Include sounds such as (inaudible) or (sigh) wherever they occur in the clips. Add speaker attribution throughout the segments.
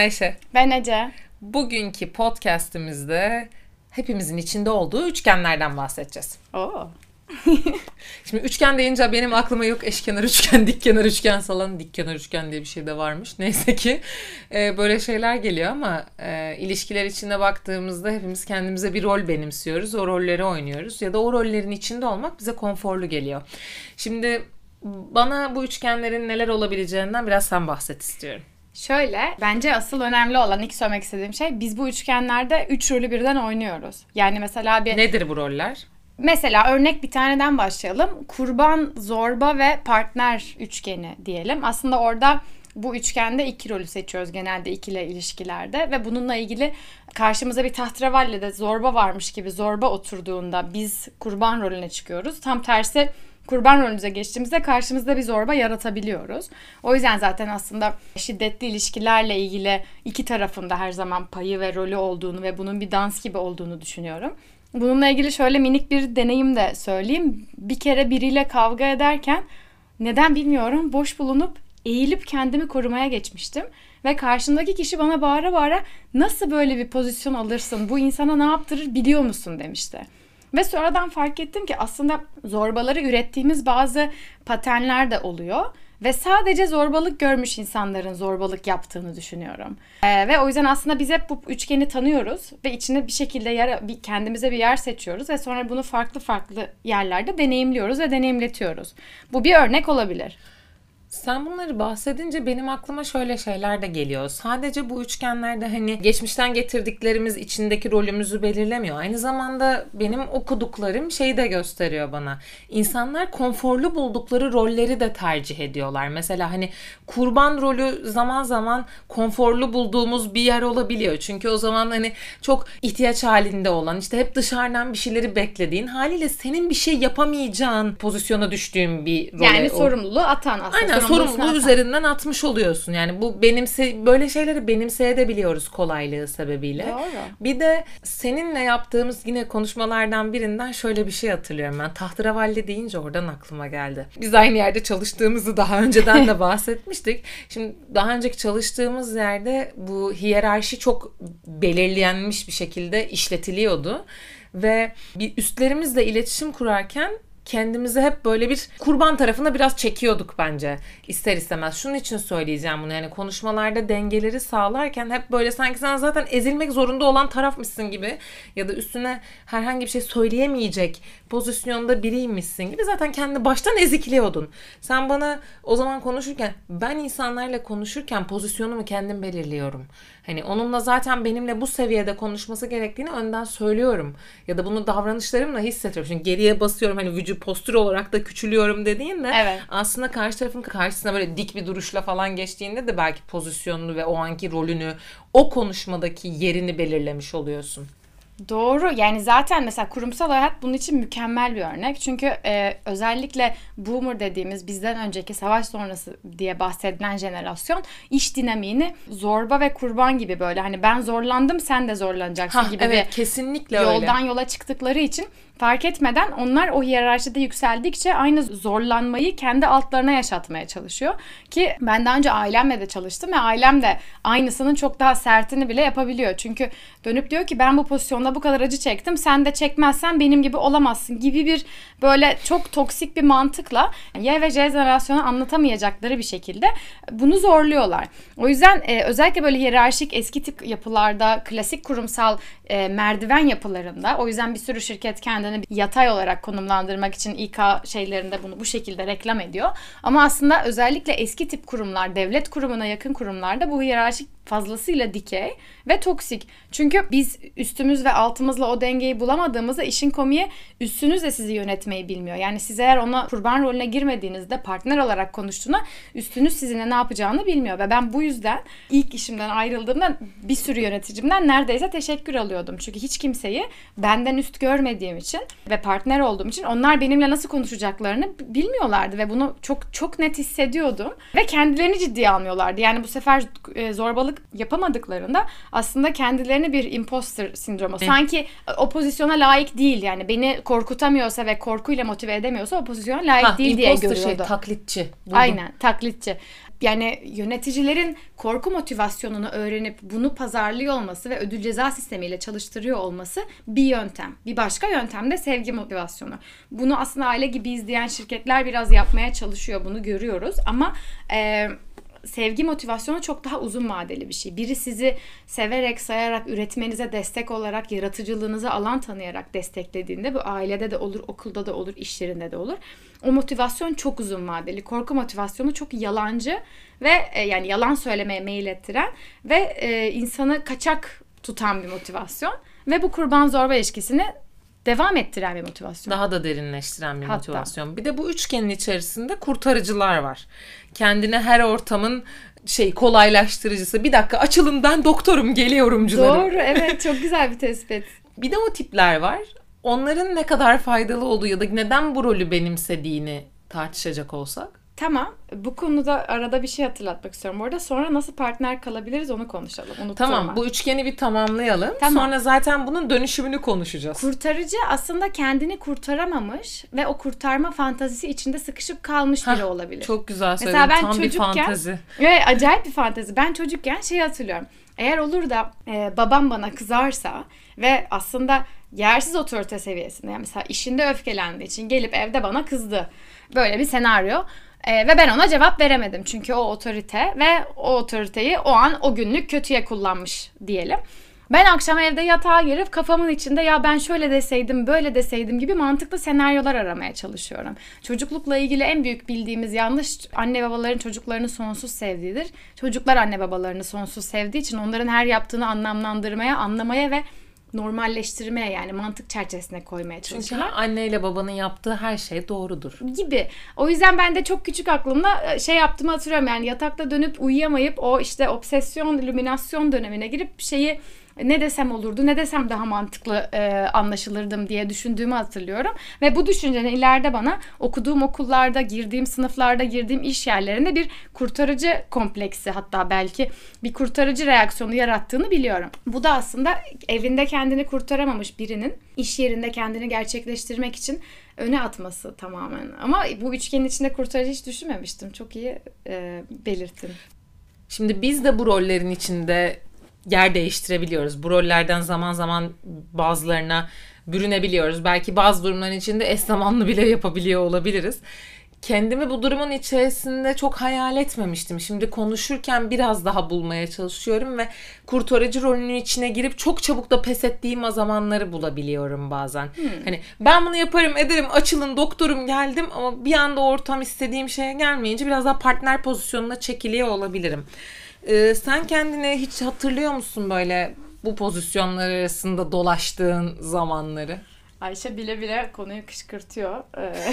Speaker 1: Ayşe.
Speaker 2: Ben Ece.
Speaker 1: Bugünkü podcastimizde hepimizin içinde olduğu üçgenlerden bahsedeceğiz.
Speaker 2: Oo. (laughs)
Speaker 1: Şimdi üçgen deyince benim aklıma yok eşkenar üçgen, dikkenar üçgen falan. Dikkenar üçgen diye bir şey de varmış. (laughs) Neyse ki e, böyle şeyler geliyor ama e, ilişkiler içinde baktığımızda hepimiz kendimize bir rol benimsiyoruz. O rolleri oynuyoruz ya da o rollerin içinde olmak bize konforlu geliyor. Şimdi bana bu üçgenlerin neler olabileceğinden biraz sen bahset istiyorum.
Speaker 2: Şöyle, bence asıl önemli olan ilk söylemek istediğim şey biz bu üçgenlerde üç rolü birden oynuyoruz. Yani mesela bir...
Speaker 1: Nedir bu roller?
Speaker 2: Mesela örnek bir taneden başlayalım. Kurban, zorba ve partner üçgeni diyelim. Aslında orada bu üçgende iki rolü seçiyoruz genelde ikili ilişkilerde ve bununla ilgili karşımıza bir tahtrevallede zorba varmış gibi zorba oturduğunda biz kurban rolüne çıkıyoruz. Tam tersi kurban rolümüze geçtiğimizde karşımızda bir zorba yaratabiliyoruz. O yüzden zaten aslında şiddetli ilişkilerle ilgili iki tarafında her zaman payı ve rolü olduğunu ve bunun bir dans gibi olduğunu düşünüyorum. Bununla ilgili şöyle minik bir deneyim de söyleyeyim. Bir kere biriyle kavga ederken neden bilmiyorum boş bulunup eğilip kendimi korumaya geçmiştim. Ve karşımdaki kişi bana bağıra bağıra nasıl böyle bir pozisyon alırsın bu insana ne yaptırır biliyor musun demişti. Ve sonradan fark ettim ki aslında zorbaları ürettiğimiz bazı patenler de oluyor. Ve sadece zorbalık görmüş insanların zorbalık yaptığını düşünüyorum. Ee, ve o yüzden aslında biz hep bu üçgeni tanıyoruz ve içine bir şekilde yer, bir, kendimize bir yer seçiyoruz ve sonra bunu farklı farklı yerlerde deneyimliyoruz ve deneyimletiyoruz. Bu bir örnek olabilir.
Speaker 1: Sen bunları bahsedince benim aklıma şöyle şeyler de geliyor. Sadece bu üçgenlerde hani geçmişten getirdiklerimiz içindeki rolümüzü belirlemiyor. Aynı zamanda benim okuduklarım şeyi de gösteriyor bana. İnsanlar konforlu buldukları rolleri de tercih ediyorlar. Mesela hani kurban rolü zaman zaman konforlu bulduğumuz bir yer olabiliyor. Çünkü o zaman hani çok ihtiyaç halinde olan işte hep dışarıdan bir şeyleri beklediğin haliyle senin bir şey yapamayacağın pozisyona düştüğün bir rol.
Speaker 2: Yani sorumluluğu atan aslında.
Speaker 1: Aynen sorumluluğu üzerinden atmış oluyorsun. Yani bu benimse böyle şeyleri benimseyebiliyoruz kolaylığı sebebiyle.
Speaker 2: Doğru.
Speaker 1: Bir de seninle yaptığımız yine konuşmalardan birinden şöyle bir şey hatırlıyorum ben. Tahterevalli deyince oradan aklıma geldi. Biz aynı yerde çalıştığımızı daha önceden de (laughs) bahsetmiştik. Şimdi daha önceki çalıştığımız yerde bu hiyerarşi çok belirlenmiş bir şekilde işletiliyordu ve bir üstlerimizle iletişim kurarken kendimizi hep böyle bir kurban tarafına biraz çekiyorduk bence ister istemez. Şunun için söyleyeceğim bunu yani konuşmalarda dengeleri sağlarken hep böyle sanki sen zaten ezilmek zorunda olan tarafmışsın gibi ya da üstüne herhangi bir şey söyleyemeyecek pozisyonda biriymişsin gibi zaten kendi baştan ezikliyordun. Sen bana o zaman konuşurken ben insanlarla konuşurken pozisyonumu kendim belirliyorum. Hani onunla zaten benimle bu seviyede konuşması gerektiğini önden söylüyorum. Ya da bunu davranışlarımla hissediyorum. Şimdi geriye basıyorum hani vücut postür olarak da küçülüyorum dediğinde
Speaker 2: evet.
Speaker 1: aslında karşı tarafın karşısına böyle dik bir duruşla falan geçtiğinde de belki pozisyonunu ve o anki rolünü o konuşmadaki yerini belirlemiş oluyorsun.
Speaker 2: Doğru yani zaten mesela kurumsal hayat bunun için mükemmel bir örnek. Çünkü e, özellikle boomer dediğimiz bizden önceki savaş sonrası diye bahsedilen jenerasyon iş dinamiğini zorba ve kurban gibi böyle hani ben zorlandım sen de zorlanacaksın
Speaker 1: ha,
Speaker 2: gibi
Speaker 1: evet,
Speaker 2: bir
Speaker 1: kesinlikle
Speaker 2: yoldan
Speaker 1: öyle.
Speaker 2: yola çıktıkları için fark etmeden onlar o hiyerarşide yükseldikçe aynı zorlanmayı kendi altlarına yaşatmaya çalışıyor. Ki ben daha önce ailemle de çalıştım ve ailem de aynısının çok daha sertini bile yapabiliyor. Çünkü dönüp diyor ki ben bu pozisyonda bu kadar acı çektim sen de çekmezsen benim gibi olamazsın gibi bir böyle çok toksik bir mantıkla Y ve Z jenerasyonu anlatamayacakları bir şekilde bunu zorluyorlar. O yüzden e, özellikle böyle hiyerarşik eski tip yapılarda klasik kurumsal e, merdiven yapılarında o yüzden bir sürü şirket kendini yatay olarak konumlandırmak için İK şeylerinde bunu bu şekilde reklam ediyor. Ama aslında özellikle eski tip kurumlar, devlet kurumuna yakın kurumlarda bu hiyerarşik fazlasıyla dikey ve toksik. Çünkü biz üstümüz ve altımızla o dengeyi bulamadığımızda işin komiği üstünüz de sizi yönetmeyi bilmiyor. Yani siz eğer ona kurban rolüne girmediğinizde partner olarak konuştuğuna üstünüz sizinle ne yapacağını bilmiyor. Ve ben bu yüzden ilk işimden ayrıldığımda bir sürü yöneticimden neredeyse teşekkür alıyordum. Çünkü hiç kimseyi benden üst görmediğim için ve partner olduğum için onlar benimle nasıl konuşacaklarını bilmiyorlardı ve bunu çok çok net hissediyordum ve kendilerini ciddiye almıyorlardı. Yani bu sefer e, zorbalık yapamadıklarında aslında kendilerini bir imposter sindromu. Evet. Sanki o pozisyona layık değil yani beni korkutamıyorsa ve korkuyla motive edemiyorsa o pozisyona layık ha, değil diye görüyordu.
Speaker 1: şey taklitçi.
Speaker 2: Buldum. Aynen taklitçi. Yani yöneticilerin korku motivasyonunu öğrenip bunu pazarlıyor olması ve ödül ceza sistemiyle çalıştırıyor olması bir yöntem. Bir başka yöntem de sevgi motivasyonu. Bunu aslında aile gibi izleyen şirketler biraz yapmaya çalışıyor. Bunu görüyoruz ama e, sevgi motivasyonu çok daha uzun vadeli bir şey. Biri sizi severek, sayarak, üretmenize destek olarak, yaratıcılığınıza alan tanıyarak desteklediğinde bu ailede de olur, okulda da olur, iş yerinde de olur. O motivasyon çok uzun vadeli. Korku motivasyonu çok yalancı ve e, yani yalan söylemeye meyil ettiren ve e, insanı kaçak tutan bir motivasyon ve bu kurban zorba ilişkisini devam ettiren bir motivasyon.
Speaker 1: Daha da derinleştiren bir
Speaker 2: Hatta.
Speaker 1: motivasyon. Bir de bu üçgenin içerisinde kurtarıcılar var. Kendine her ortamın şey kolaylaştırıcısı. Bir dakika açılın ben doktorum geliyorumcularım.
Speaker 2: Doğru evet çok güzel bir tespit. (laughs)
Speaker 1: Bir de o tipler var. Onların ne kadar faydalı olduğu ya da neden bu rolü benimsediğini tartışacak olsak.
Speaker 2: Tamam. Bu konuda arada bir şey hatırlatmak istiyorum. Bu arada sonra nasıl partner kalabiliriz onu konuşalım. Unuttum
Speaker 1: Tamam
Speaker 2: ama.
Speaker 1: bu üçgeni bir tamamlayalım.
Speaker 2: Tamam.
Speaker 1: Sonra zaten bunun dönüşümünü konuşacağız.
Speaker 2: Kurtarıcı aslında kendini kurtaramamış ve o kurtarma fantazisi içinde sıkışıp kalmış biri
Speaker 1: Hah,
Speaker 2: olabilir.
Speaker 1: Çok güzel söyledin.
Speaker 2: Mesela ben
Speaker 1: Tam bir
Speaker 2: çocukken-
Speaker 1: fantezi.
Speaker 2: Ve acayip bir fantezi. Ben çocukken şey hatırlıyorum. Eğer olur da e, babam bana kızarsa ve aslında yersiz otorite seviyesinde yani mesela işinde öfkelendiği için gelip evde bana kızdı. Böyle bir senaryo. E, ve ben ona cevap veremedim. Çünkü o otorite ve o otoriteyi o an o günlük kötüye kullanmış diyelim. Ben akşam evde yatağa girip kafamın içinde ya ben şöyle deseydim böyle deseydim gibi mantıklı senaryolar aramaya çalışıyorum. Çocuklukla ilgili en büyük bildiğimiz yanlış anne babaların çocuklarını sonsuz sevdiğidir. Çocuklar anne babalarını sonsuz sevdiği için onların her yaptığını anlamlandırmaya, anlamaya ve normalleştirmeye yani mantık çerçevesine koymaya
Speaker 1: Çünkü
Speaker 2: çalışıyorlar
Speaker 1: anneyle babanın yaptığı her şey doğrudur.
Speaker 2: gibi. O yüzden ben de çok küçük aklımda e, şey yaptığımı hatırlıyorum. Yani yatakta dönüp uyuyamayıp o işte obsesyon, illüminasyon dönemine girip şeyi ne desem olurdu, ne desem daha mantıklı e, anlaşılırdım diye düşündüğümü hatırlıyorum. Ve bu düşüncenin ileride bana okuduğum okullarda, girdiğim sınıflarda, girdiğim iş yerlerinde bir kurtarıcı kompleksi hatta belki bir kurtarıcı reaksiyonu yarattığını biliyorum. Bu da aslında evinde kendini kurtaramamış birinin iş yerinde kendini gerçekleştirmek için öne atması tamamen. Ama bu üçgenin içinde kurtarıcı hiç düşünmemiştim. Çok iyi e, belirttin.
Speaker 1: Şimdi biz de bu rollerin içinde yer değiştirebiliyoruz. Bu rollerden zaman zaman bazılarına bürünebiliyoruz. Belki bazı durumların içinde eş zamanlı bile yapabiliyor olabiliriz. Kendimi bu durumun içerisinde çok hayal etmemiştim. Şimdi konuşurken biraz daha bulmaya çalışıyorum ve kurtarıcı rolünün içine girip çok çabuk da pes ettiğim zamanları bulabiliyorum bazen. Hani ben bunu yaparım ederim açılın doktorum geldim ama bir anda ortam istediğim şeye gelmeyince biraz daha partner pozisyonuna çekiliyor olabilirim. Ee, sen kendine hiç hatırlıyor musun böyle bu pozisyonlar arasında dolaştığın zamanları?
Speaker 2: Ayşe bile bile konuyu kışkırtıyor. Ee, (laughs)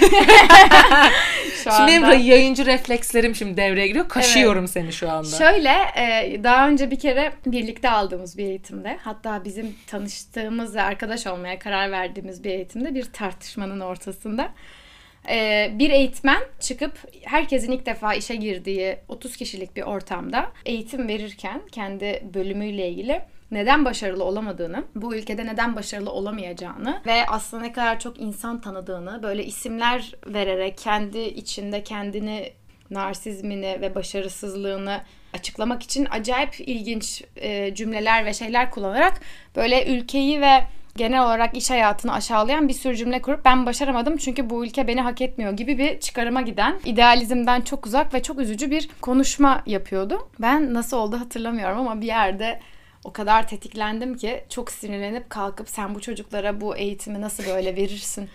Speaker 2: Şu
Speaker 1: Şimdi benim yayıncı reflekslerim şimdi devreye giriyor. Kaşıyorum seni şu anda.
Speaker 2: Şöyle e, daha önce bir kere birlikte aldığımız bir eğitimde hatta bizim tanıştığımız ve arkadaş olmaya karar verdiğimiz bir eğitimde bir tartışmanın ortasında e, bir eğitmen çıkıp herkesin ilk defa işe girdiği 30 kişilik bir ortamda eğitim verirken kendi bölümüyle ilgili neden başarılı olamadığını, bu ülkede neden başarılı olamayacağını ve aslında ne kadar çok insan tanıdığını böyle isimler vererek kendi içinde kendini narsizmini ve başarısızlığını açıklamak için acayip ilginç e, cümleler ve şeyler kullanarak böyle ülkeyi ve genel olarak iş hayatını aşağılayan bir sürü cümle kurup ben başaramadım çünkü bu ülke beni hak etmiyor gibi bir çıkarıma giden idealizmden çok uzak ve çok üzücü bir konuşma yapıyordu. Ben nasıl oldu hatırlamıyorum ama bir yerde o kadar tetiklendim ki çok sinirlenip kalkıp sen bu çocuklara bu eğitimi nasıl böyle verirsin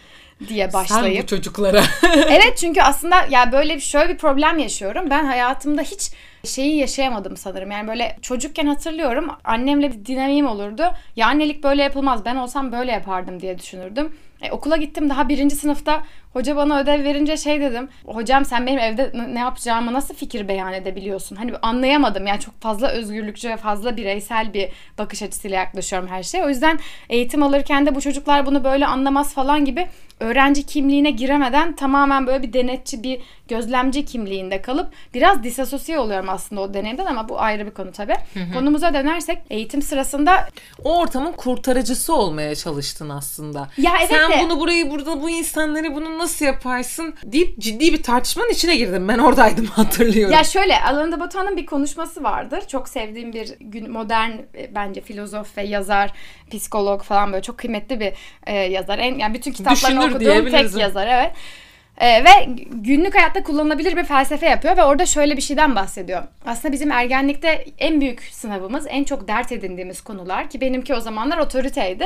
Speaker 2: diye başlayıp
Speaker 1: Sen bu çocuklara. (laughs)
Speaker 2: evet (laughs) çünkü aslında ya böyle bir şöyle bir problem yaşıyorum. Ben hayatımda hiç şeyi yaşayamadım sanırım. Yani böyle çocukken hatırlıyorum annemle bir dinamiğim olurdu. Ya annelik böyle yapılmaz. Ben olsam böyle yapardım diye düşünürdüm. E, okula gittim daha birinci sınıfta hoca bana ödev verince şey dedim. Hocam sen benim evde ne yapacağımı nasıl fikir beyan edebiliyorsun? Hani anlayamadım yani çok fazla özgürlükçü ve fazla bireysel bir bakış açısıyla yaklaşıyorum her şeye. O yüzden eğitim alırken de bu çocuklar bunu böyle anlamaz falan gibi öğrenci kimliğine giremeden tamamen böyle bir denetçi bir gözlemci kimliğinde kalıp biraz disasosiye oluyorum aslında o deneyimden ama bu ayrı bir konu tabii. Konumuza dönersek eğitim sırasında
Speaker 1: o ortamın kurtarıcısı olmaya çalıştın aslında.
Speaker 2: Ya evet
Speaker 1: Sen
Speaker 2: de-
Speaker 1: bunu burayı burada bu insanları bununla nasıl yaparsın deyip ciddi bir tartışmanın içine girdim. Ben oradaydım (laughs) hatırlıyorum.
Speaker 2: Ya şöyle Alain de Botton'un bir konuşması vardır. Çok sevdiğim bir gün modern e, bence filozof ve yazar, psikolog falan böyle çok kıymetli bir e, yazar. En yani bütün kitaplarını
Speaker 1: Düşünür
Speaker 2: okuduğum tek yazar evet. E, ve günlük hayatta kullanılabilir bir felsefe yapıyor ve orada şöyle bir şeyden bahsediyor. Aslında bizim ergenlikte en büyük sınavımız, en çok dert edindiğimiz konular ki benimki o zamanlar otoriteydi.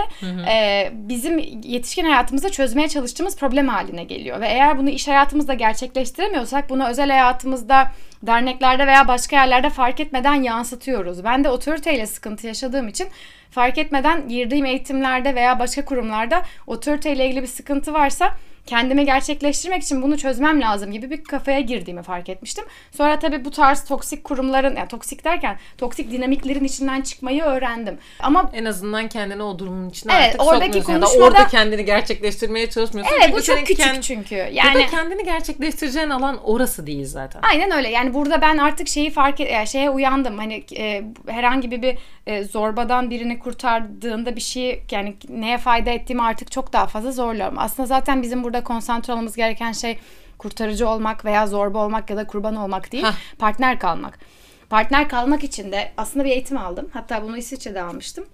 Speaker 2: E, bizim yetişkin hayatımızda çözmeye çalıştığımız problem haline geliyor ve eğer bunu iş hayatımızda gerçekleştiremiyorsak bunu özel hayatımızda derneklerde veya başka yerlerde fark etmeden yansıtıyoruz. Ben de otoriteyle sıkıntı yaşadığım için fark etmeden girdiğim eğitimlerde veya başka kurumlarda otoriteyle ilgili bir sıkıntı varsa kendimi gerçekleştirmek için bunu çözmem lazım gibi bir kafaya girdiğimi fark etmiştim. Sonra tabii bu tarz toksik kurumların, yani toksik derken toksik dinamiklerin içinden çıkmayı öğrendim. Ama
Speaker 1: En azından kendini o durumun içine
Speaker 2: Evet,
Speaker 1: artık
Speaker 2: oradaki
Speaker 1: sokmuyorsun.
Speaker 2: Konuşmada-
Speaker 1: orada kendini gerçekleştirmeye çalışmıyorsun.
Speaker 2: evet bu çok küçük
Speaker 1: kend-
Speaker 2: çünkü.
Speaker 1: Ya
Speaker 2: Yani
Speaker 1: da kendini gerçekleştireceğin alan orası değil zaten.
Speaker 2: Aynen öyle. Yani burada ben artık şeyi fark et, yani şeye uyandım. Hani e, herhangi bir bir e, zorbadan birini kurtardığında bir şey yani neye fayda ettiğimi artık çok daha fazla zorluyorum. Aslında zaten bizim burada konsantre olmamız gereken şey kurtarıcı olmak veya zorba olmak ya da kurban olmak değil,
Speaker 1: Hah.
Speaker 2: partner kalmak. Partner kalmak için de aslında bir eğitim aldım. Hatta bunu İsviçre'de almıştım.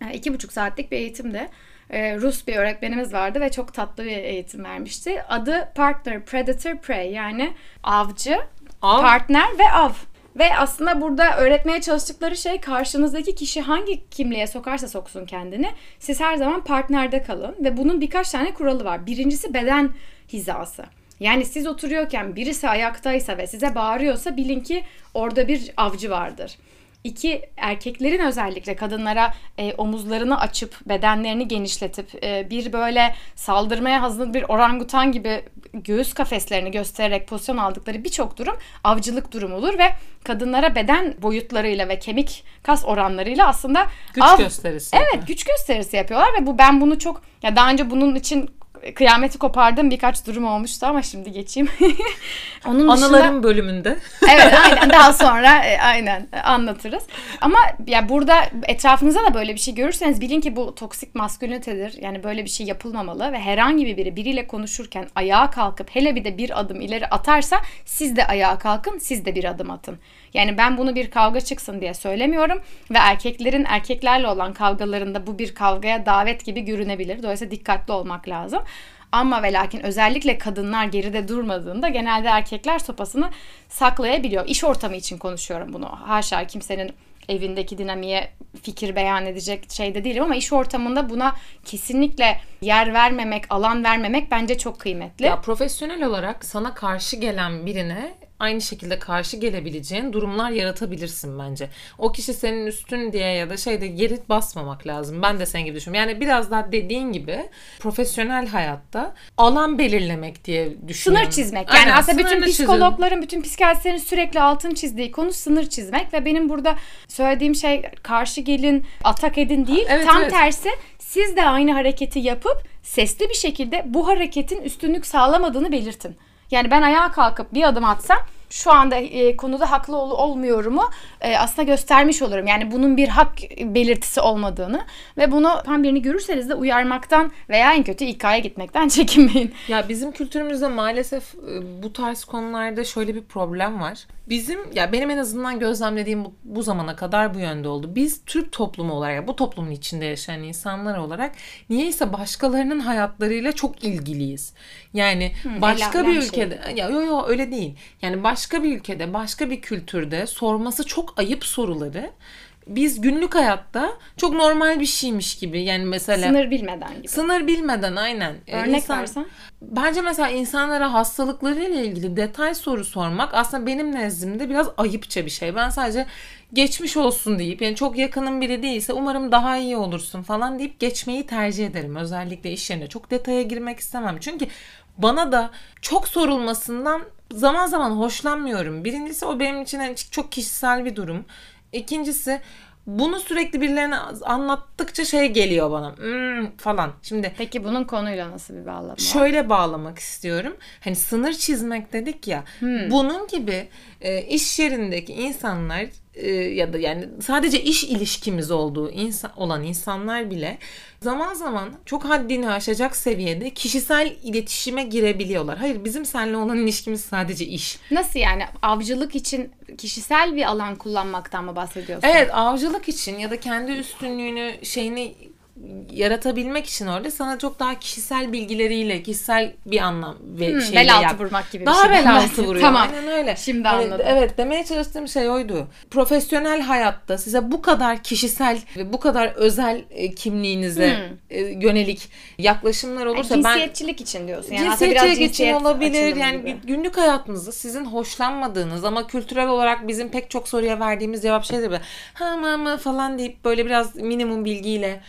Speaker 2: E, iki buçuk saatlik bir eğitimde. E, Rus bir öğretmenimiz vardı ve çok tatlı bir eğitim vermişti. Adı Partner, Predator, Prey yani avcı,
Speaker 1: Av.
Speaker 2: partner ve av. Ve aslında burada öğretmeye çalıştıkları şey karşınızdaki kişi hangi kimliğe sokarsa soksun kendini siz her zaman partnerde kalın ve bunun birkaç tane kuralı var. Birincisi beden hizası. Yani siz oturuyorken birisi ayaktaysa ve size bağırıyorsa bilin ki orada bir avcı vardır. İki, erkeklerin özellikle kadınlara e, omuzlarını açıp bedenlerini genişletip e, bir böyle saldırmaya hazır bir orangutan gibi göğüs kafeslerini göstererek pozisyon aldıkları birçok durum avcılık durumudur ve kadınlara beden boyutlarıyla ve kemik kas oranlarıyla aslında
Speaker 1: Güç
Speaker 2: av-
Speaker 1: gösterisi.
Speaker 2: Evet güç gösterisi yapıyorlar ve bu ben bunu çok ya daha önce bunun için kıyameti kopardığım birkaç durum olmuştu ama şimdi geçeyim. (laughs) Onun dışında-
Speaker 1: Anıların bölümünde. (laughs)
Speaker 2: evet (laughs) aynen daha sonra e, aynen anlatırız. Ama ya burada etrafınızda da böyle bir şey görürseniz bilin ki bu toksik maskülinitedir. Yani böyle bir şey yapılmamalı ve herhangi bir biri biriyle konuşurken ayağa kalkıp hele bir de bir adım ileri atarsa siz de ayağa kalkın, siz de bir adım atın. Yani ben bunu bir kavga çıksın diye söylemiyorum ve erkeklerin erkeklerle olan kavgalarında bu bir kavgaya davet gibi görünebilir. Dolayısıyla dikkatli olmak lazım. Ama ve lakin özellikle kadınlar geride durmadığında genelde erkekler sopasını saklayabiliyor. İş ortamı için konuşuyorum bunu. Haşa kimsenin evindeki dinamiğe fikir beyan edecek şeyde değilim ama iş ortamında buna kesinlikle yer vermemek, alan vermemek bence çok kıymetli.
Speaker 1: Ya profesyonel olarak sana karşı gelen birine aynı şekilde karşı gelebileceğin durumlar yaratabilirsin bence. O kişi senin üstün diye ya da şeyde geri basmamak lazım. Ben de senin gibi düşünüyorum. Yani biraz daha dediğin gibi profesyonel hayatta alan belirlemek diye düşünüyorum.
Speaker 2: Sınır çizmek. Yani
Speaker 1: Aynen,
Speaker 2: aslında bütün psikologların, bütün psikiyatristlerin sürekli altın çizdiği konu sınır çizmek ve benim burada söylediğim şey karşı gelin, atak edin değil.
Speaker 1: Evet,
Speaker 2: Tam
Speaker 1: evet.
Speaker 2: tersi siz de aynı hareketi yapıp sesli bir şekilde bu hareketin üstünlük sağlamadığını belirtin. Yani ben ayağa kalkıp bir adım atsam şu anda e, konuda haklı ol, olmuyorumu e, aslında göstermiş olurum. Yani bunun bir hak belirtisi olmadığını ve bunu tam birini görürseniz de uyarmaktan veya en kötü İK'ya gitmekten (laughs) çekinmeyin.
Speaker 1: Ya bizim kültürümüzde maalesef e, bu tarz konularda şöyle bir problem var. Bizim ya benim en azından gözlemlediğim bu, bu zamana kadar bu yönde oldu. Biz Türk toplumu olarak bu toplumun içinde yaşayan insanlar olarak niyeyse başkalarının hayatlarıyla çok ilgiliyiz. Yani başka
Speaker 2: el
Speaker 1: bir
Speaker 2: şey.
Speaker 1: ülkede ya yo yo öyle değil. Yani başka bir ülkede, başka bir kültürde sorması çok ayıp soruları biz günlük hayatta çok normal bir şeymiş gibi yani mesela
Speaker 2: Sınır bilmeden gibi.
Speaker 1: Sınır bilmeden aynen. Ee,
Speaker 2: Örnek
Speaker 1: insan-
Speaker 2: versen.
Speaker 1: Bence mesela insanlara hastalıklarıyla ilgili detay soru sormak aslında benim nezdimde biraz ayıpça bir şey. Ben sadece geçmiş olsun deyip yani çok yakınım biri değilse umarım daha iyi olursun falan deyip geçmeyi tercih ederim. Özellikle iş yerine çok detaya girmek istemem. Çünkü bana da çok sorulmasından zaman zaman hoşlanmıyorum. Birincisi o benim için hani çok kişisel bir durum. İkincisi bunu sürekli birilerine anlattıkça şey geliyor bana "Hmm," falan. Şimdi
Speaker 2: Peki bunun konuyla nasıl bir bağlama?
Speaker 1: şöyle bağlamak istiyorum. Hani sınır çizmek dedik ya. Bunun gibi e, iş yerindeki insanlar e, ya da yani sadece iş ilişkimiz olduğu insan olan insanlar bile zaman zaman çok haddini aşacak seviyede kişisel iletişime girebiliyorlar. Hayır bizim seninle olan ilişkimiz sadece iş.
Speaker 2: Nasıl yani avcılık için kişisel bir alan kullanmaktan mı bahsediyorsun?
Speaker 1: Evet avcılık için ya da kendi üstünlüğünü şeyini yaratabilmek için orada sana çok daha kişisel bilgileriyle kişisel bir anlam ve
Speaker 2: Hmm,
Speaker 1: şeyle
Speaker 2: bel altı
Speaker 1: yap-
Speaker 2: vurmak gibi bir
Speaker 1: Daha
Speaker 2: şey.
Speaker 1: bel altı vuruyor.
Speaker 2: Tamam.
Speaker 1: Aynen öyle.
Speaker 2: Şimdi
Speaker 1: Hani,
Speaker 2: anladım.
Speaker 1: Evet demeye çalıştığım şey oydu. Profesyonel hayatta size bu kadar kişisel ve bu kadar özel e, kimliğinize e, yönelik yaklaşımlar olursa ben
Speaker 2: cinsiyetçilik için diyorsun. Yani
Speaker 1: Cinsiyetçilik için
Speaker 2: cinsiyet
Speaker 1: olabilir.
Speaker 2: açılımı
Speaker 1: Yani
Speaker 2: gibi.
Speaker 1: gü- günlük hayatınızda sizin hoşlanmadığınız ama kültürel olarak bizim pek çok soruya verdiğimiz cevap şeydir böyle ha mı falan deyip böyle biraz minimum bilgiyle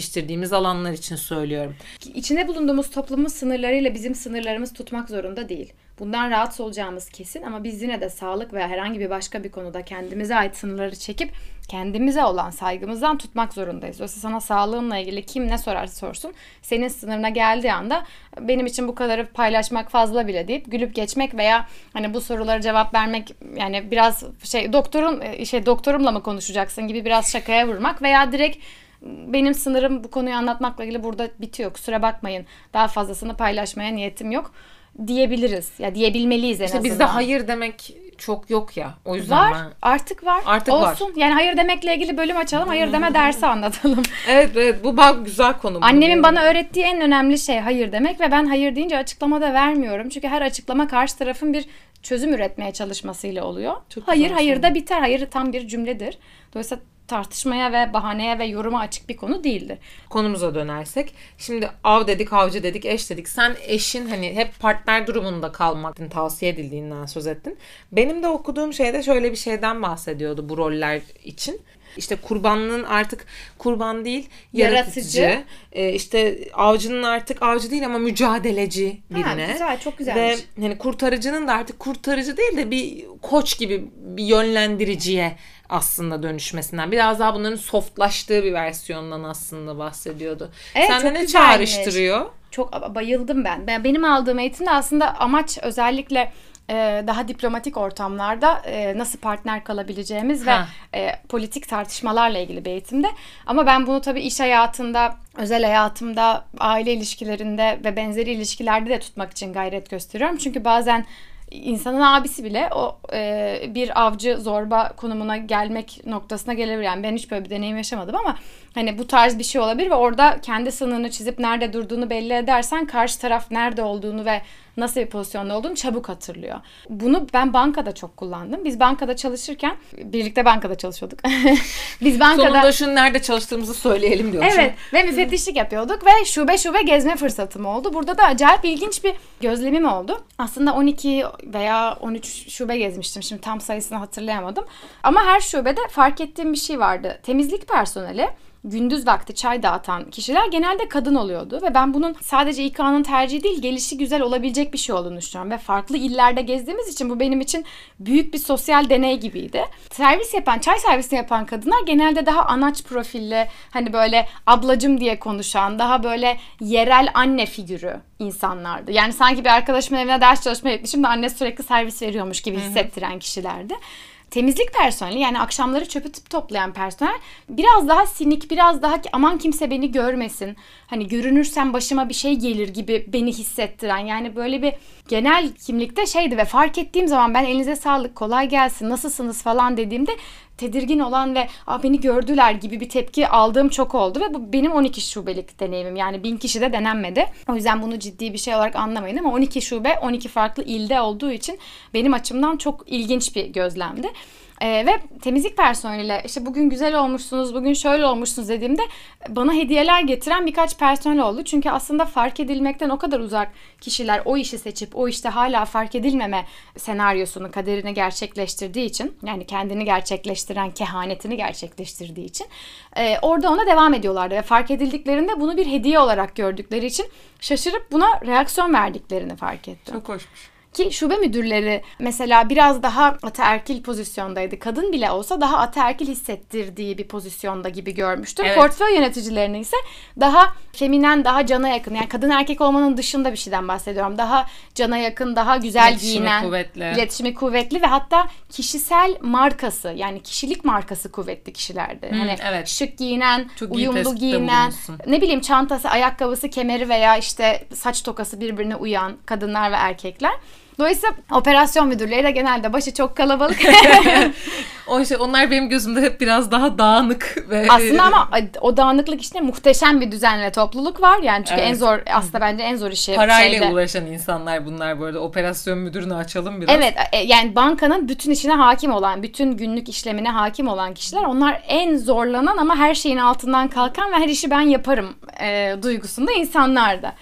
Speaker 1: geçiştirdiğimiz alanlar için söylüyorum.
Speaker 2: İçinde bulunduğumuz toplumun sınırlarıyla bizim sınırlarımız tutmak zorunda değil. Bundan rahatsız olacağımız kesin ama biz yine de sağlık veya herhangi bir başka bir konuda kendimize ait sınırları çekip kendimize olan saygımızdan tutmak zorundayız. Dolayısıyla sana sağlığınla ilgili kim ne sorarsa sorsun senin sınırına geldiği anda benim için bu kadarı paylaşmak fazla bile deyip gülüp geçmek veya hani bu sorulara cevap vermek yani biraz şey doktorun şey doktorumla mı konuşacaksın gibi biraz şakaya vurmak veya direkt benim sınırım bu konuyu anlatmakla ilgili burada bitiyor. Kusura bakmayın. Daha fazlasını paylaşmaya niyetim yok diyebiliriz. Ya diyebilmeliyiz en
Speaker 1: İşte
Speaker 2: azından.
Speaker 1: bizde hayır demek çok yok ya. O yüzden
Speaker 2: var.
Speaker 1: ben...
Speaker 2: Artık var.
Speaker 1: Artık var.
Speaker 2: Olsun. Yani hayır demekle ilgili bölüm açalım. Hayır deme dersi anlatalım. (laughs)
Speaker 1: Evet evet bu bak güzel konu. bu.
Speaker 2: Annemin bana öğrettiği en önemli şey hayır demek ve ben hayır deyince açıklama da vermiyorum. Çünkü her açıklama karşı tarafın bir çözüm üretmeye çalışmasıyla oluyor.
Speaker 1: Çok
Speaker 2: hayır hayır
Speaker 1: şey.
Speaker 2: da biter. Hayır tam bir cümledir. Dolayısıyla tartışmaya ve bahaneye ve yoruma açık bir konu değildir.
Speaker 1: konumuza dönersek şimdi av dedik avcı dedik eş dedik sen eşin hani hep partner durumunda kalmak tavsiye edildiğinden söz ettin. Benim de okuduğum şeyde şöyle bir şeyden bahsediyordu bu roller için. İşte kurbanlığın artık kurban değil yaratıcı.
Speaker 2: Yaratıcı.
Speaker 1: Ee, işte avcının artık avcı değil ama mücadeleci birine.
Speaker 2: Ha, güzel, çok
Speaker 1: Ve
Speaker 2: güzelmiş.
Speaker 1: hani kurtarıcının da artık kurtarıcı değil de bir koç gibi bir yönlendiriciye aslında dönüşmesinden. Biraz daha bunların softlaştığı bir versiyondan aslında bahsediyordu.
Speaker 2: Evet,
Speaker 1: Sende ne
Speaker 2: güzelmiş.
Speaker 1: çağrıştırıyor?
Speaker 2: Çok bayıldım ben. ben. Benim aldığım eğitimde aslında amaç özellikle e, daha diplomatik ortamlarda e, nasıl partner kalabileceğimiz ve
Speaker 1: Ha.
Speaker 2: e, politik tartışmalarla ilgili bir eğitimde. Ama ben bunu tabii iş hayatında, özel hayatımda, aile ilişkilerinde ve benzeri ilişkilerde de tutmak için gayret gösteriyorum. Çünkü bazen insanın abisi bile o e, bir avcı zorba konumuna gelmek noktasına gelebilir. Yani ben hiç böyle bir deneyim yaşamadım ama hani bu tarz bir şey olabilir ve orada kendi sınırını çizip nerede durduğunu belli edersen karşı taraf nerede olduğunu ve nasıl bir pozisyonda olduğunu çabuk hatırlıyor. Bunu ben bankada çok kullandım. Biz bankada çalışırken birlikte bankada çalışıyorduk. (laughs) Biz bankada
Speaker 1: Sonunda şu nerede çalıştığımızı söyleyelim diyorum.
Speaker 2: Evet ve müfettişlik yapıyorduk ve şube şube gezme fırsatım oldu. Burada da acayip ilginç bir gözlemim oldu. Aslında 12 veya 13 şube gezmiştim. Şimdi tam sayısını hatırlayamadım. Ama her şubede fark ettiğim bir şey vardı. Temizlik personeli gündüz vakti çay dağıtan kişiler genelde kadın oluyordu ve ben bunun sadece İK'nın tercihi değil gelişi güzel olabilecek bir şey olduğunu düşünüyorum ve farklı illerde gezdiğimiz için bu benim için büyük bir sosyal deney gibiydi. Servis yapan, çay servisi yapan kadınlar genelde daha anaç profilli, hani böyle ablacım diye konuşan, daha böyle yerel anne figürü insanlardı. Yani sanki bir arkadaşımın evine ders çalışmaya gitmişim de anne sürekli servis veriyormuş gibi hissettiren kişilerdi temizlik personeli yani akşamları çöpü toplayan personel biraz daha sinik, biraz daha aman kimse beni görmesin. Hani görünürsem başıma bir şey gelir gibi beni hissettiren yani böyle bir genel kimlikte şeydi ve fark ettiğim zaman ben elinize sağlık, kolay gelsin, nasılsınız falan dediğimde tedirgin olan ve Aa, beni gördüler gibi bir tepki aldığım çok oldu ve bu benim 12 şubelik deneyimim. Yani 1000 kişi de denenmedi. O yüzden bunu ciddi bir şey olarak anlamayın ama 12 şube 12 farklı ilde olduğu için benim açımdan çok ilginç bir gözlemdi. Ee, ve temizlik personeliyle işte bugün güzel olmuşsunuz, bugün şöyle olmuşsunuz dediğimde bana hediyeler getiren birkaç personel oldu. Çünkü aslında fark edilmekten o kadar uzak kişiler o işi seçip o işte hala fark edilmeme senaryosunu, kaderini gerçekleştirdiği için yani kendini gerçekleştiren kehanetini gerçekleştirdiği için e, orada ona devam ediyorlardı ve fark edildiklerinde bunu bir hediye olarak gördükleri için şaşırıp buna reaksiyon verdiklerini fark ettim.
Speaker 1: Çok hoşmuş.
Speaker 2: Ki şube müdürleri mesela biraz daha ataerkil pozisyondaydı. Kadın bile olsa daha ataerkil hissettirdiği bir pozisyonda gibi görmüştüm.
Speaker 1: Evet.
Speaker 2: Portföy yöneticilerini ise daha feminen, daha cana yakın. Yani kadın erkek olmanın dışında bir şeyden bahsediyorum. Daha cana yakın, daha güzel
Speaker 1: İletişimi
Speaker 2: giyinen,
Speaker 1: kuvvetli.
Speaker 2: iletişimi kuvvetli ve hatta kişisel markası yani kişilik markası kuvvetli kişilerdi. hani
Speaker 1: evet.
Speaker 2: şık giyinen,
Speaker 1: Çok
Speaker 2: uyumlu giyinen, ne bileyim çantası, ayakkabısı, kemeri veya işte saç tokası birbirine uyan kadınlar ve erkekler. Dolayısıyla operasyon müdürleri de genelde başı çok kalabalık. (laughs)
Speaker 1: O şey, onlar benim gözümde hep biraz daha dağınık ve
Speaker 2: aslında ama (laughs) o dağınıklık içinde muhteşem bir düzen ve topluluk var. Yani çünkü
Speaker 1: Evet.
Speaker 2: en zor aslında bence en zor işi
Speaker 1: parayla
Speaker 2: şeyde.
Speaker 1: uğraşan insanlar bunlar bu arada. Operasyon müdürünü açalım biraz.
Speaker 2: Evet e, yani bankanın bütün işine hakim olan, bütün günlük işlemine hakim olan kişiler onlar en zorlanan ama her şeyin altından kalkan ve her işi ben yaparım e, duygusunda insanlardı.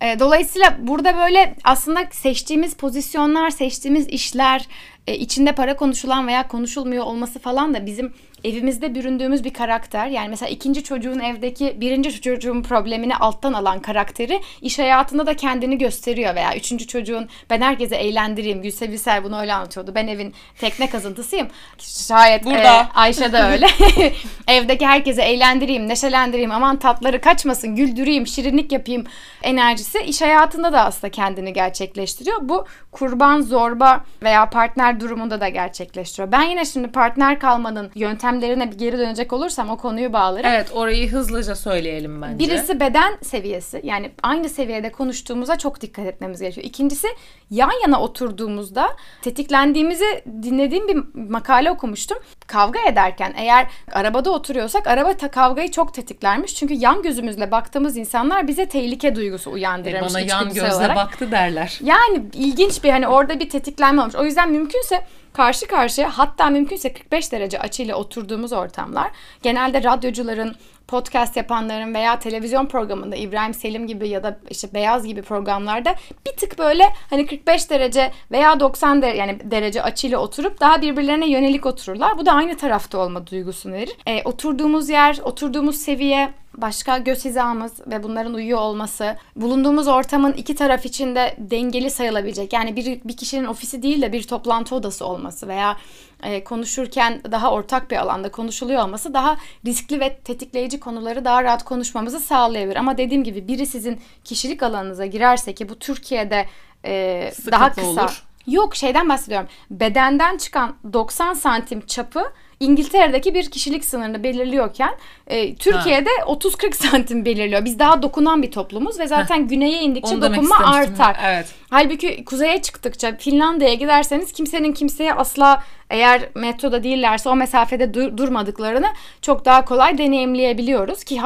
Speaker 2: E, dolayısıyla burada böyle aslında seçtiğimiz pozisyonlar, seçtiğimiz işler, e, içinde para konuşulan veya konuşulmuyor olması falan da bizim evimizde büründüğümüz bir karakter. Yani mesela ikinci çocuğun evdeki birinci çocuğun problemini alttan alan karakteri iş hayatında da kendini gösteriyor veya üçüncü çocuğun ben herkese eğlendireyim. Gülse Birsel bunu öyle anlatıyordu. Ben evin tekne kazıntısıyım. Şayet
Speaker 1: Burada.
Speaker 2: e, Ayşe de öyle. (laughs) Evdeki herkese eğlendireyim, neşelendireyim, aman tatları kaçmasın, güldüreyim, şirinlik yapayım enerjisi iş hayatında da aslında kendini gerçekleştiriyor. Bu kurban, zorba veya partner durumunda da gerçekleştiriyor. Ben yine şimdi partner kalmanın yöntemlerine bir geri dönecek olursam o konuyu bağlarım.
Speaker 1: Evet orayı hızlıca söyleyelim bence.
Speaker 2: Birisi beden seviyesi yani aynı seviyede konuştuğumuza çok dikkat etmemiz gerekiyor. İkincisi yan yana oturduğumuzda tetiklendiğimizi dinlediğim bir makale okumuştum. Kavga ederken eğer arabada oturuyorsak araba ta kavgayı çok tetiklermiş. Çünkü yan gözümüzle baktığımız insanlar bize tehlike duygusu
Speaker 1: E,
Speaker 2: uyandırırmış.
Speaker 1: Bana yan gözle
Speaker 2: olarak.
Speaker 1: baktı derler.
Speaker 2: Yani ilginç bir hani orada bir tetiklenme olmuş. O yüzden mümkünse karşı karşıya hatta mümkünse 45 derece açıyla oturduğumuz ortamlar genelde radyocuların podcast yapanların veya televizyon programında İbrahim Selim gibi ya da işte Beyaz gibi programlarda bir tık böyle hani 45 derece veya 90 derece yani derece açıyla oturup daha birbirlerine yönelik otururlar. Bu da aynı tarafta olma duygusunu verir. E, oturduğumuz yer, oturduğumuz seviye, başka göz hizamız ve bunların uyuyor olması, bulunduğumuz ortamın iki taraf içinde dengeli sayılabilecek. Yani bir, bir kişinin ofisi değil de bir toplantı odası olması veya e, konuşurken daha ortak bir alanda konuşuluyor olması daha riskli ve tetikleyici konuları daha rahat konuşmamızı sağlayabilir. Ama dediğim gibi biri sizin kişilik alanınıza girerse ki bu Türkiye'de e,
Speaker 1: Sıkıntı
Speaker 2: daha kısa.
Speaker 1: olur.
Speaker 2: Yok şeyden bahsediyorum. Bedenden çıkan 90 santim çapı İngiltere'deki bir kişilik sınırını belirliyorken e, Türkiye'de 30-40 santim belirliyor. Biz daha dokunan bir toplumuz ve zaten güneye indikçe
Speaker 1: Onu
Speaker 2: dokunma artar.
Speaker 1: Evet.
Speaker 2: Halbuki kuzeye çıktıkça Finlandiya'ya giderseniz kimsenin kimseye asla eğer metroda değillerse o mesafede dur- durmadıklarını çok daha kolay deneyimleyebiliyoruz ki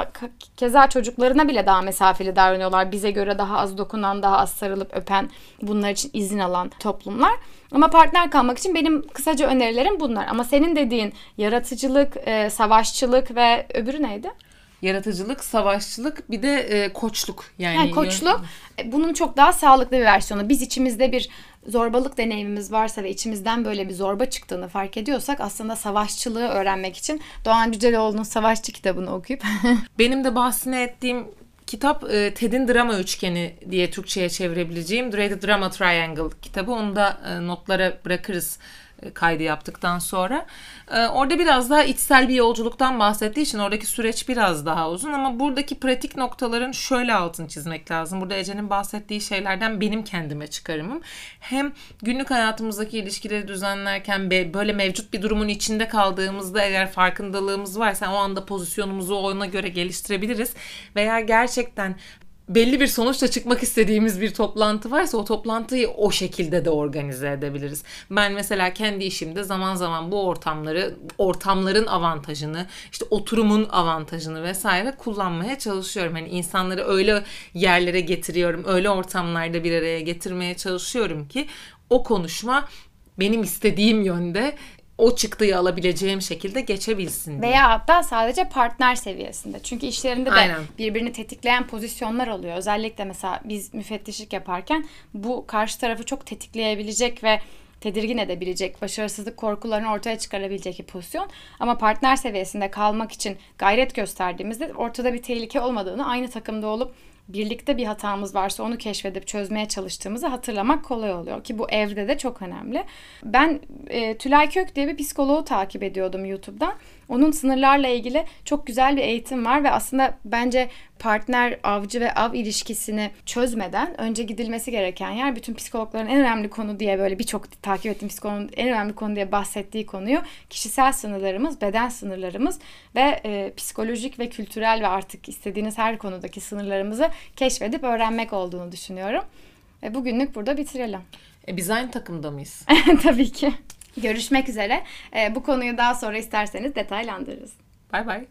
Speaker 2: keza çocuklarına bile daha mesafeli davranıyorlar. Bize göre daha az dokunan, daha az sarılıp öpen, bunlar için izin alan toplumlar. Ama partner kalmak için benim kısaca önerilerim bunlar. Ama senin dediğin yaratıcılık, e, savaşçılık ve öbürü neydi?
Speaker 1: Yaratıcılık, savaşçılık bir de e, koçluk. Yani,
Speaker 2: Yani koçluk e, bunun çok daha sağlıklı bir versiyonu. Biz içimizde bir zorbalık deneyimimiz varsa ve içimizden böyle bir zorba çıktığını fark ediyorsak aslında savaşçılığı öğrenmek için Doğan Cüceloğlu'nun Savaşçı kitabını okuyup (laughs)
Speaker 1: Benim de bahsini ettiğim kitap e, Ted'in Drama Üçgeni diye Türkçe'ye çevirebileceğim The Drama Triangle kitabı. Onu da e, notlara bırakırız kaydı yaptıktan sonra. E, orada biraz daha içsel bir yolculuktan bahsettiği için oradaki süreç biraz daha uzun ama buradaki pratik noktaların şöyle altını çizmek lazım. Burada Ece'nin bahsettiği şeylerden benim kendime çıkarımım. Hem günlük hayatımızdaki ilişkileri düzenlerken böyle mevcut bir durumun içinde kaldığımızda eğer farkındalığımız varsa o anda pozisyonumuzu ona göre geliştirebiliriz. Veya gerçekten belli bir sonuçla çıkmak istediğimiz bir toplantı varsa o toplantıyı o şekilde de organize edebiliriz. Ben mesela kendi işimde zaman zaman bu ortamları, ortamların avantajını, işte oturumun avantajını vesaire kullanmaya çalışıyorum. Hani insanları öyle yerlere getiriyorum, öyle ortamlarda bir araya getirmeye çalışıyorum ki o konuşma benim istediğim yönde o çıktıyı alabileceğim şekilde geçebilsin diye.
Speaker 2: veya hatta sadece partner seviyesinde. Çünkü işlerinde de
Speaker 1: Aynen.
Speaker 2: birbirini tetikleyen pozisyonlar oluyor. Özellikle mesela biz müfettişlik yaparken bu karşı tarafı çok tetikleyebilecek ve tedirgin edebilecek, başarısızlık korkularını ortaya çıkarabilecek bir pozisyon. Ama partner seviyesinde kalmak için gayret gösterdiğimizde ortada bir tehlike olmadığını, aynı takımda olup birlikte bir hatamız varsa onu keşfedip çözmeye çalıştığımızı hatırlamak kolay oluyor ki bu evde de çok önemli. Ben e, Tülay Kök diye bir psikoloğu takip ediyordum YouTube'dan. Onun sınırlarla ilgili çok güzel bir eğitim var ve aslında bence partner avcı ve av ilişkisini çözmeden önce gidilmesi gereken yer bütün psikologların en önemli konu diye böyle birçok takip ettiğim psikologun en önemli konu diye bahsettiği konuyu kişisel sınırlarımız, beden sınırlarımız ve e, psikolojik ve kültürel ve artık istediğiniz her konudaki sınırlarımızı keşfedip öğrenmek olduğunu düşünüyorum. E, bugünlük burada bitirelim.
Speaker 1: E, biz aynı takımda mıyız? (laughs)
Speaker 2: Tabii ki. Görüşmek üzere. E, bu konuyu daha sonra isterseniz detaylandırırız.
Speaker 1: Bay bay.